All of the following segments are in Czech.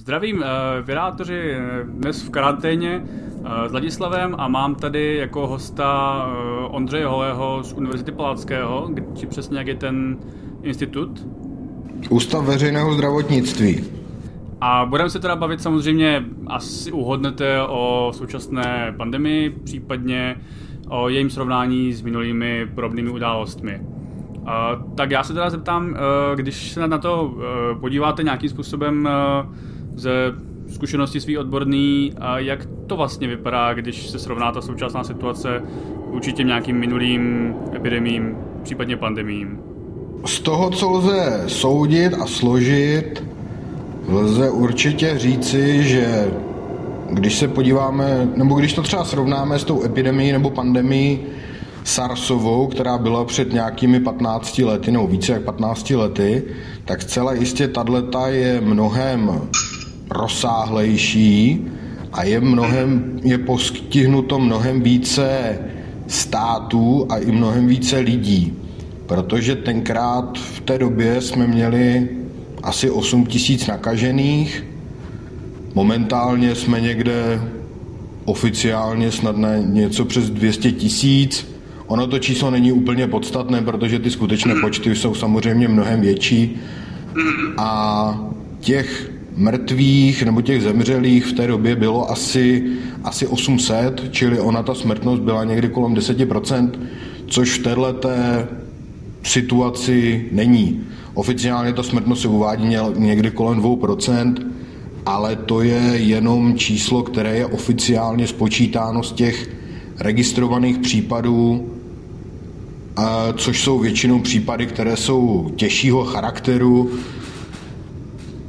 Zdravím, uh, vyrátoři dnes v karanténě uh, s Ladislavem a mám tady jako hosta uh, Ondřeje Holého z Univerzity Palackého, či přesně jak je ten institut? Ústav veřejného zdravotnictví. A budeme se teda bavit samozřejmě, asi uhodnete o současné pandemii, případně o jejím srovnání s minulými podobnými událostmi. Uh, tak já se teda zeptám, uh, když se na to uh, podíváte nějakým způsobem uh, ze zkušenosti svý odborný, a jak to vlastně vypadá, když se srovná ta současná situace vůči těm nějakým minulým epidemím, případně pandemím? Z toho, co lze soudit a složit, lze určitě říci, že když se podíváme, nebo když to třeba srovnáme s tou epidemií nebo pandemií SARSovou, která byla před nějakými 15 lety, nebo více jak 15 lety, tak zcela jistě tato je mnohem rozsáhlejší a je, mnohem, je postihnuto mnohem více států a i mnohem více lidí. Protože tenkrát v té době jsme měli asi 8 tisíc nakažených, momentálně jsme někde oficiálně snad na něco přes 200 tisíc. Ono to číslo není úplně podstatné, protože ty skutečné počty jsou samozřejmě mnohem větší. A těch mrtvých nebo těch zemřelých v té době bylo asi, asi 800, čili ona ta smrtnost byla někdy kolem 10%, což v této situaci není. Oficiálně ta smrtnost se uvádí někdy kolem 2%, ale to je jenom číslo, které je oficiálně spočítáno z těch registrovaných případů, což jsou většinou případy, které jsou těžšího charakteru,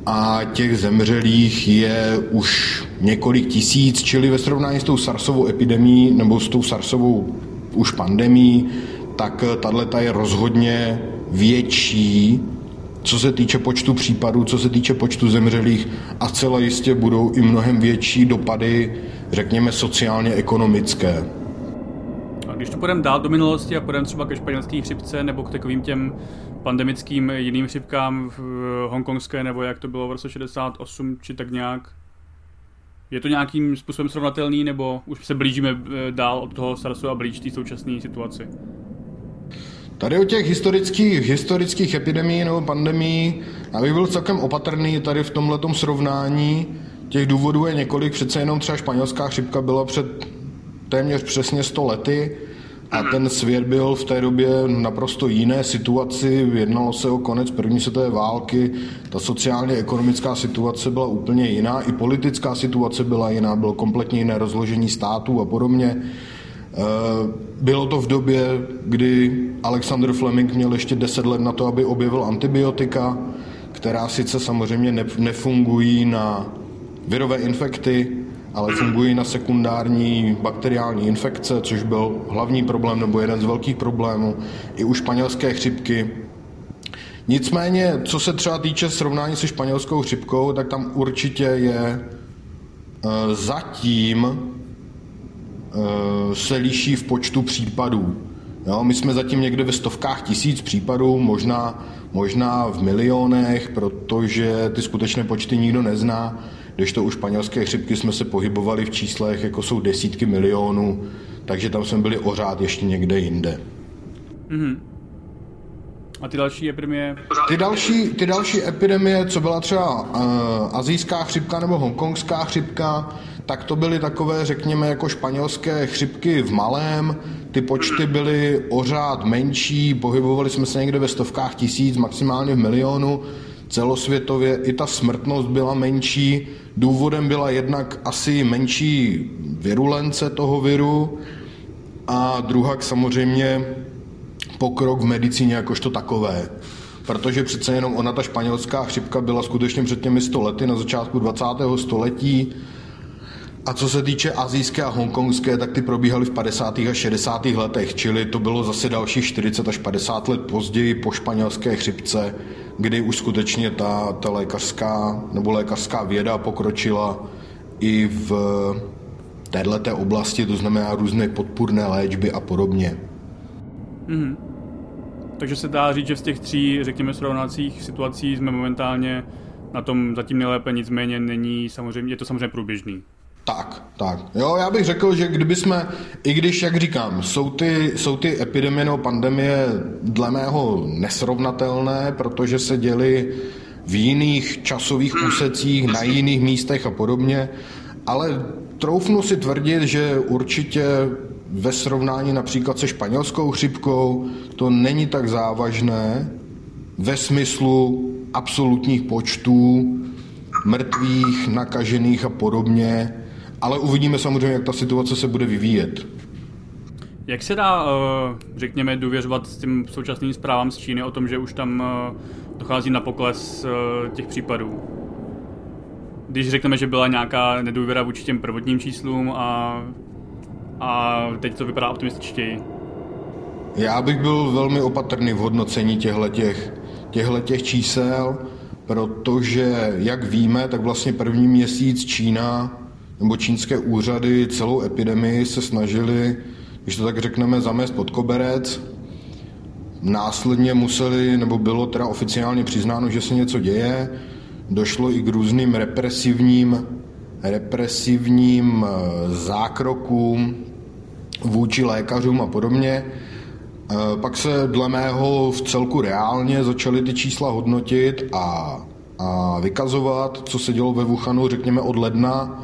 a těch zemřelých je už několik tisíc, čili ve srovnání s tou SARSovou epidemí nebo s tou SARSovou už pandemí, tak tato je rozhodně větší, co se týče počtu případů, co se týče počtu zemřelých a zcela jistě budou i mnohem větší dopady, řekněme, sociálně-ekonomické. A když to půjdeme dál do minulosti a půjdeme třeba ke španělské chřipce nebo k takovým těm pandemickým jiným chřipkám v hongkongské, nebo jak to bylo v roce 68, či tak nějak? Je to nějakým způsobem srovnatelný, nebo už se blížíme eh, dál od toho SARSu a blíž té současné situaci? Tady o těch historických, historických epidemí nebo pandemí, abych byl celkem opatrný tady v tomhle srovnání, těch důvodů je několik, přece jenom třeba španělská chřipka byla před téměř přesně 100 lety, a ten svět byl v té době naprosto jiné situaci. Jednalo se o konec první světové války. Ta sociálně ekonomická situace byla úplně jiná. I politická situace byla jiná. Bylo kompletně jiné rozložení států a podobně. Eh, bylo to v době, kdy Alexander Fleming měl ještě 10 let na to, aby objevil antibiotika, která sice samozřejmě nefungují na virové infekty, ale fungují na sekundární bakteriální infekce, což byl hlavní problém nebo jeden z velkých problémů i u španělské chřipky. Nicméně, co se třeba týče srovnání se španělskou chřipkou, tak tam určitě je e, zatím e, se liší v počtu případů. Jo, my jsme zatím někde ve stovkách tisíc případů, možná, možná v milionech, protože ty skutečné počty nikdo nezná. Když to u španělské chřipky jsme se pohybovali v číslech, jako jsou desítky milionů, takže tam jsme byli ořád ještě někde jinde. Mm-hmm. A ty další epidemie? Ty další, ty další epidemie, co byla třeba uh, azijská chřipka nebo hongkongská chřipka, tak to byly takové, řekněme, jako španělské chřipky v malém. Ty počty byly ořád menší, pohybovali jsme se někde ve stovkách tisíc, maximálně v milionu celosvětově i ta smrtnost byla menší. Důvodem byla jednak asi menší virulence toho viru a druhak samozřejmě pokrok v medicíně jakožto takové. Protože přece jenom ona, ta španělská chřipka, byla skutečně před těmi 100 lety, na začátku 20. století. A co se týče azijské a hongkongské, tak ty probíhaly v 50. a 60. letech, čili to bylo zase dalších 40 až 50 let později po španělské chřipce kdy už skutečně ta, ta lékařská nebo lékařská věda pokročila i v této oblasti, to znamená různé podpůrné léčby a podobně. Mm-hmm. Takže se dá říct, že z těch tří, řekněme, srovnacích situací jsme momentálně na tom zatím nejlépe, nicméně není samozřejmě, je to samozřejmě průběžný. Tak, tak. Jo, já bych řekl, že kdyby jsme, i když, jak říkám, jsou ty, jsou ty epidemie nebo pandemie dle mého nesrovnatelné, protože se děly v jiných časových úsecích, na jiných místech a podobně, ale troufnu si tvrdit, že určitě ve srovnání například se španělskou chřipkou to není tak závažné ve smyslu absolutních počtů mrtvých, nakažených a podobně, ale uvidíme samozřejmě, jak ta situace se bude vyvíjet. Jak se dá, eh, řekněme, důvěřovat s tím současným zprávám z Číny o tom, že už tam eh, dochází na pokles eh, těch případů? Když řekneme, že byla nějaká nedůvěra vůči těm prvotním číslům a, a teď to vypadá optimističtěji. Já bych byl velmi opatrný v hodnocení těchto těch čísel, protože, jak víme, tak vlastně první měsíc Čína nebo čínské úřady celou epidemii se snažili, když to tak řekneme, zamést pod koberec. Následně museli, nebo bylo teda oficiálně přiznáno, že se něco děje. Došlo i k různým represivním, represivním eh, zákrokům vůči lékařům a podobně. Eh, pak se dle mého v celku reálně začaly ty čísla hodnotit a, a vykazovat, co se dělo ve Wuhanu, řekněme od ledna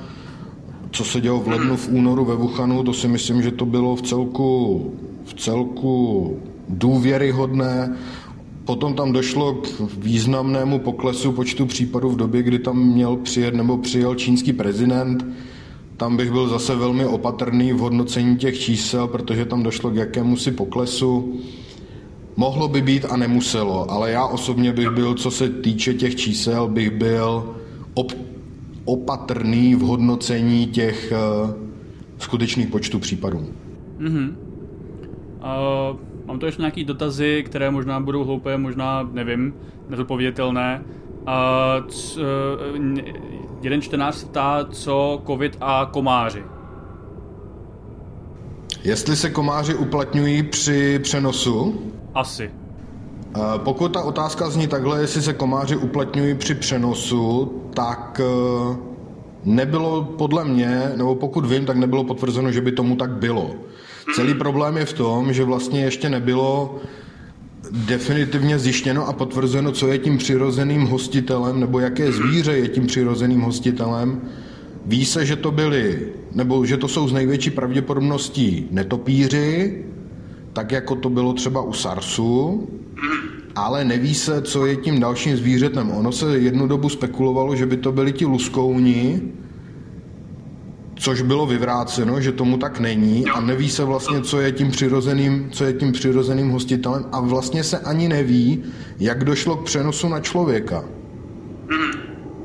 co se dělo v lednu, v únoru ve Wuhanu, to si myslím, že to bylo v celku, v celku důvěryhodné. Potom tam došlo k významnému poklesu počtu případů v době, kdy tam měl přijet nebo přijel čínský prezident. Tam bych byl zase velmi opatrný v hodnocení těch čísel, protože tam došlo k jakému si poklesu. Mohlo by být a nemuselo, ale já osobně bych byl, co se týče těch čísel, bych byl opatrný v hodnocení těch uh, skutečných počtů případů. Mm-hmm. Uh, mám tu ještě nějaké dotazy, které možná budou hloupé, možná, nevím, nezodpověditelné. Uh, c, uh, jeden čtenář se ptá, co covid a komáři. Jestli se komáři uplatňují při přenosu? Asi. Pokud ta otázka zní takhle, jestli se komáři uplatňují při přenosu, tak eh, nebylo podle mě, nebo pokud vím, tak nebylo potvrzeno, že by tomu tak bylo. Celý problém je v tom, že vlastně ještě nebylo definitivně zjištěno a potvrzeno, co je tím přirozeným hostitelem, nebo jaké zvíře je tím přirozeným hostitelem. Ví se, že to byly, nebo že to jsou z největší pravděpodobností netopíři, tak jako to bylo třeba u SARSu, ale neví se, co je tím dalším zvířetem. Ono se jednu dobu spekulovalo, že by to byli ti luskouni, což bylo vyvráceno, že tomu tak není a neví se vlastně, co je tím přirozeným, co je tím přirozeným hostitelem a vlastně se ani neví, jak došlo k přenosu na člověka.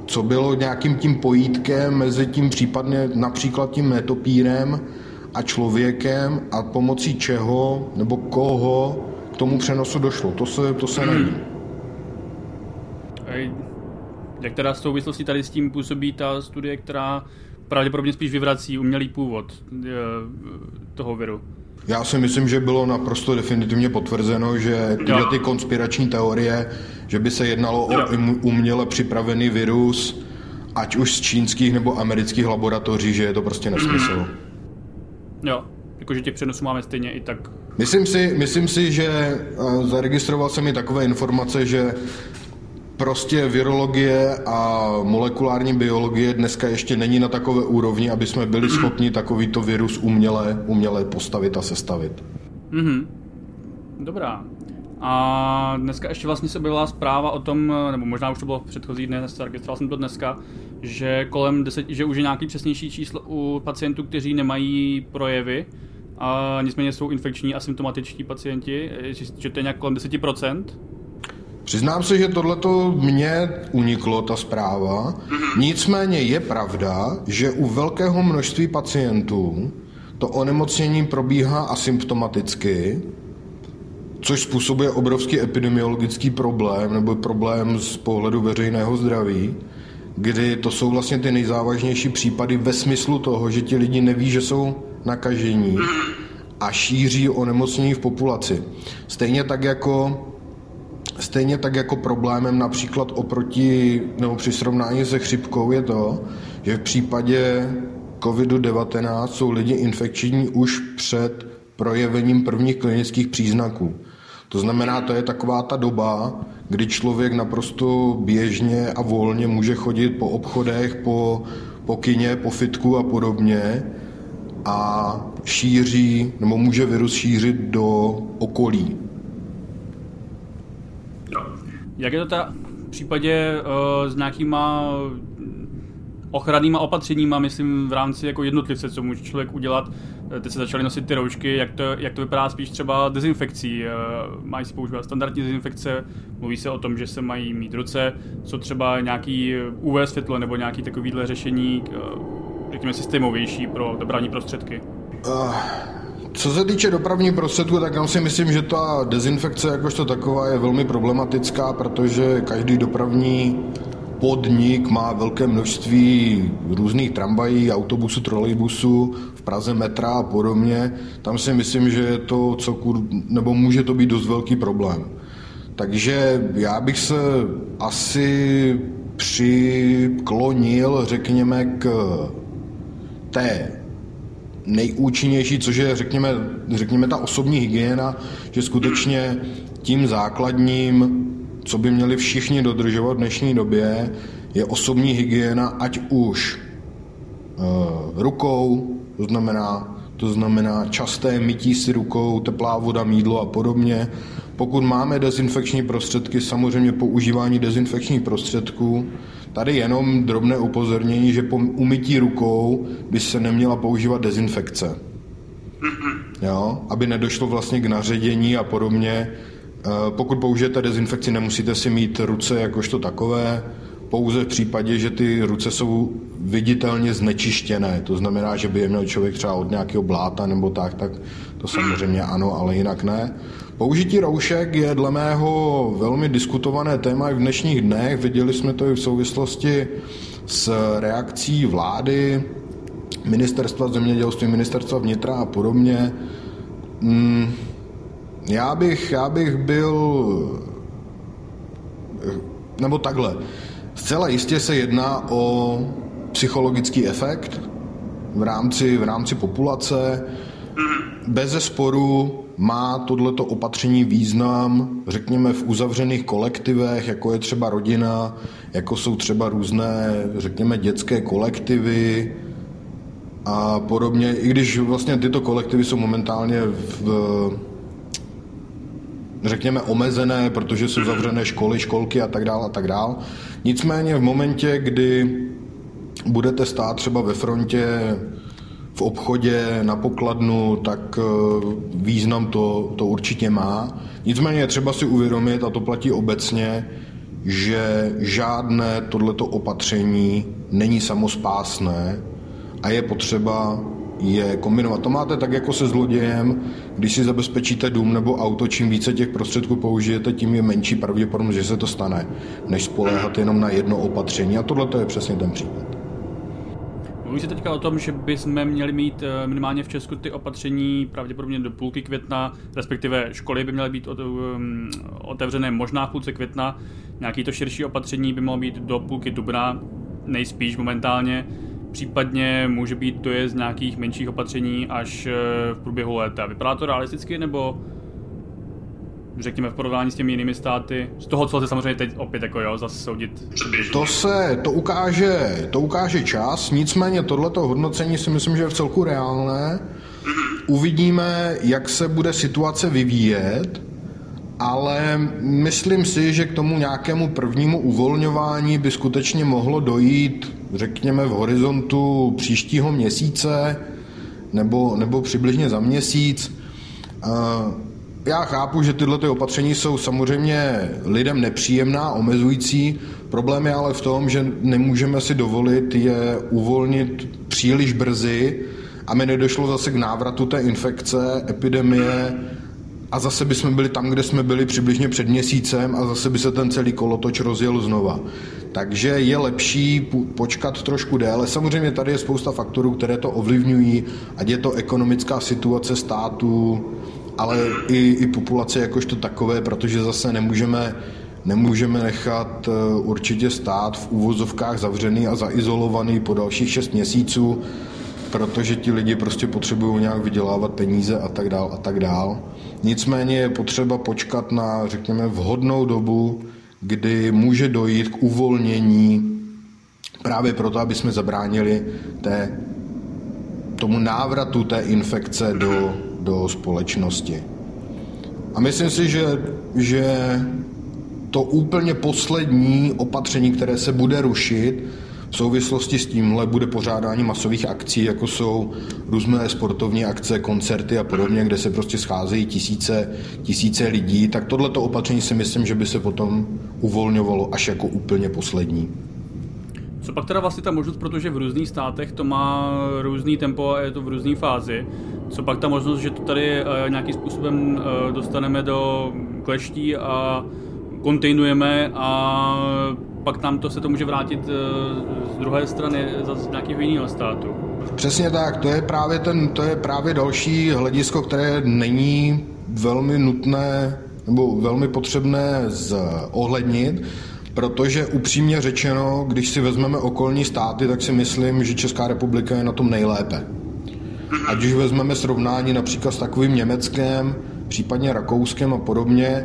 Co bylo nějakým tím pojítkem mezi tím případně například tím netopírem a člověkem a pomocí čeho nebo koho k tomu přenosu došlo. To se, to se neví. Jak teda v souvislosti tady s tím působí ta studie, která pravděpodobně spíš vyvrací umělý původ eh, toho viru? Já si myslím, že bylo naprosto definitivně potvrzeno, že tyhle ty konspirační teorie, že by se jednalo o uměle připravený virus, ať už z čínských nebo amerických laboratoří, že je to prostě nesmysl. Jo, jakože těch přenosů máme stejně i tak. Myslím si, myslím si že uh, zaregistroval jsem mi takové informace, že prostě virologie a molekulární biologie dneska ještě není na takové úrovni, aby jsme byli schopni takovýto virus uměle, uměle postavit a sestavit. Mhm. Dobrá. A dneska ještě vlastně se objevila zpráva o tom, nebo možná už to bylo v předchozí dne, registroval jsem to dneska, že kolem 10, že už je nějaký přesnější číslo u pacientů, kteří nemají projevy, a nicméně jsou infekční a symptomatičtí pacienti, že to je nějak kolem 10%. Přiznám se, že tohleto mně uniklo, ta zpráva. Nicméně je pravda, že u velkého množství pacientů to onemocnění probíhá asymptomaticky, což způsobuje obrovský epidemiologický problém nebo problém z pohledu veřejného zdraví, kdy to jsou vlastně ty nejzávažnější případy ve smyslu toho, že ti lidi neví, že jsou nakažení a šíří onemocnění v populaci. Stejně tak jako stejně tak jako problémem například oproti nebo při srovnání se chřipkou je to, že v případě COVID-19 jsou lidi infekční už před projevením prvních klinických příznaků. To znamená, to je taková ta doba, kdy člověk naprosto běžně a volně může chodit po obchodech, po, po kině, po fitku a podobně a šíří, nebo může virus šířit do okolí. Jak je to ta v případě uh, s nějakýma ochrannýma opatřeníma, myslím v rámci jako jednotlivce, co může člověk udělat. Eh, teď se začaly nosit ty roušky, jak to, jak to vypadá spíš třeba dezinfekcí. Eh, mají se používat standardní dezinfekce, mluví se o tom, že se mají mít ruce, co třeba nějaký UV světlo nebo nějaký takovýhle řešení, řekněme, systémovější pro dopravní prostředky. Uh. Co se týče dopravní prostředku, tak já si myslím, že ta dezinfekce jakožto taková je velmi problematická, protože každý dopravní podnik má velké množství různých tramvají, autobusů, trolejbusů, v Praze metra a podobně. Tam si myslím, že je to co kur, nebo může to být dost velký problém. Takže já bych se asi přiklonil, řekněme, k té nejúčinnější, což je, řekněme, řekněme, ta osobní hygiena, že skutečně tím základním, co by měli všichni dodržovat v dnešní době, je osobní hygiena, ať už uh, rukou, to znamená, to znamená časté mytí si rukou, teplá voda, mídlo a podobně. Pokud máme dezinfekční prostředky, samozřejmě používání dezinfekčních prostředků, Tady jenom drobné upozornění, že po umytí rukou by se neměla používat dezinfekce. Jo? Aby nedošlo vlastně k naředění a podobně. Eh, pokud použijete dezinfekci, nemusíte si mít ruce jakožto takové, pouze v případě, že ty ruce jsou viditelně znečištěné. To znamená, že by je měl člověk třeba od nějakého bláta nebo tak, tak to samozřejmě ano, ale jinak ne. Použití roušek je dle mého velmi diskutované téma i v dnešních dnech. Viděli jsme to i v souvislosti s reakcí vlády, ministerstva zemědělství, ministerstva vnitra a podobně. Mm, já bych, já bych byl, nebo takhle, zcela jistě se jedná o psychologický efekt v rámci, v rámci populace. Bez sporu má tohleto opatření význam, řekněme, v uzavřených kolektivech, jako je třeba rodina, jako jsou třeba různé, řekněme, dětské kolektivy a podobně, i když vlastně tyto kolektivy jsou momentálně v, řekněme, omezené, protože jsou zavřené školy, školky a tak dále a tak dále. Nicméně v momentě, kdy budete stát třeba ve frontě v obchodě, na pokladnu, tak eh, význam to, to určitě má. Nicméně je třeba si uvědomit, a to platí obecně, že žádné tohleto opatření není samospásné a je potřeba je kombinovat. To máte tak jako se zlodějem, když si zabezpečíte dům nebo auto, čím více těch prostředků použijete, tím je menší pravděpodobnost, že se to stane, než spoléhat jenom na jedno opatření. A tohle je přesně ten případ. Mluví se teďka o tom, že bychom měli mít eh, minimálně v Česku ty opatření pravděpodobně do půlky května, respektive školy by měly být um, otevřené možná v půlce května, nějaký to širší opatření by mohlo být do půlky dubna, nejspíš momentálně, případně může být dojezd nějakých menších opatření až eh, v průběhu léta. Vypadá to realisticky, nebo řekněme v porovnání s těmi jinými státy, z toho, co se samozřejmě teď opět jako jo, zase soudit. To se, to ukáže, to ukáže čas, nicméně tohleto hodnocení si myslím, že je v celku reálné. Uvidíme, jak se bude situace vyvíjet, ale myslím si, že k tomu nějakému prvnímu uvolňování by skutečně mohlo dojít, řekněme, v horizontu příštího měsíce nebo, nebo přibližně za měsíc. Já chápu, že tyhle ty opatření jsou samozřejmě lidem nepříjemná, omezující. Problém je ale v tom, že nemůžeme si dovolit je uvolnit příliš brzy, aby nedošlo zase k návratu té infekce, epidemie a zase bychom byli tam, kde jsme byli přibližně před měsícem a zase by se ten celý kolotoč rozjel znova. Takže je lepší počkat trošku déle. Samozřejmě tady je spousta faktorů, které to ovlivňují, ať je to ekonomická situace státu, ale i, i populace jakožto takové, protože zase nemůžeme nemůžeme nechat eh, určitě stát v úvozovkách zavřený a zaizolovaný po dalších 6 měsíců, protože ti lidi prostě potřebují nějak vydělávat peníze a tak dál a tak dál. Nicméně je potřeba počkat na, řekněme, vhodnou dobu, kdy může dojít k uvolnění právě proto, aby jsme zabránili té, tomu návratu té infekce do, do společnosti. A myslím si, že, že to úplně poslední opatření, které se bude rušit, v souvislosti s tímhle bude pořádání masových akcí, jako jsou různé sportovní akce, koncerty a podobně, kde se prostě scházejí tisíce, tisíce lidí, tak tohleto opatření si myslím, že by se potom uvolňovalo až jako úplně poslední. Co pak teda vlastně ta možnost, protože v různých státech to má různý tempo a je to v různé fázi. Co pak ta možnost, že to tady eh, nějakým způsobem eh, dostaneme do kleští a kontejnujeme a pak nám to se to může vrátit eh, z druhé strany z nějakého jiného státu. Přesně tak, to je právě, ten, to je právě další hledisko, které není velmi nutné nebo velmi potřebné zohlednit, protože upřímně řečeno, když si vezmeme okolní státy, tak si myslím, že Česká republika je na tom nejlépe. Ať už vezmeme srovnání například s takovým Německem, případně Rakouskem a podobně,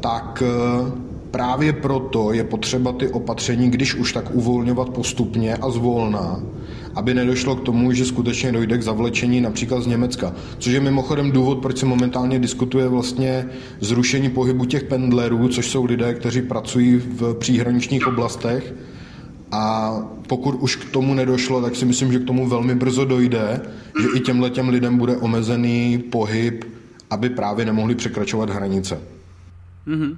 tak eh, právě proto je potřeba ty opatření, když už tak uvolňovat postupně a zvolná, aby nedošlo k tomu, že skutečně dojde k zavlečení například z Německa. Což je mimochodem důvod, proč se momentálně diskutuje vlastně zrušení pohybu těch pendlerů, což jsou lidé, kteří pracují v příhraničních oblastech. A pokud už k tomu nedošlo, tak si myslím, že k tomu velmi brzo dojde, že i těmhle těm lidem bude omezený pohyb, aby právě nemohli překračovat hranice. Mm-hmm.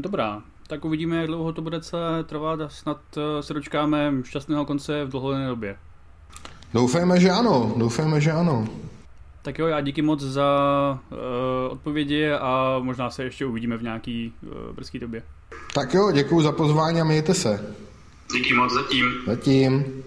Dobrá, tak uvidíme, jak dlouho to bude celé trvat a snad eh, se dočkáme šťastného konce v dlouhodobé době. Doufejme, že ano, doufejme, že ano. Tak jo, já díky moc za uh, odpovědi a možná se ještě uvidíme v nějaký uh, brzký době. Tak jo, děkuji za pozvání a mějte se. Díky moc zatím. Zatím.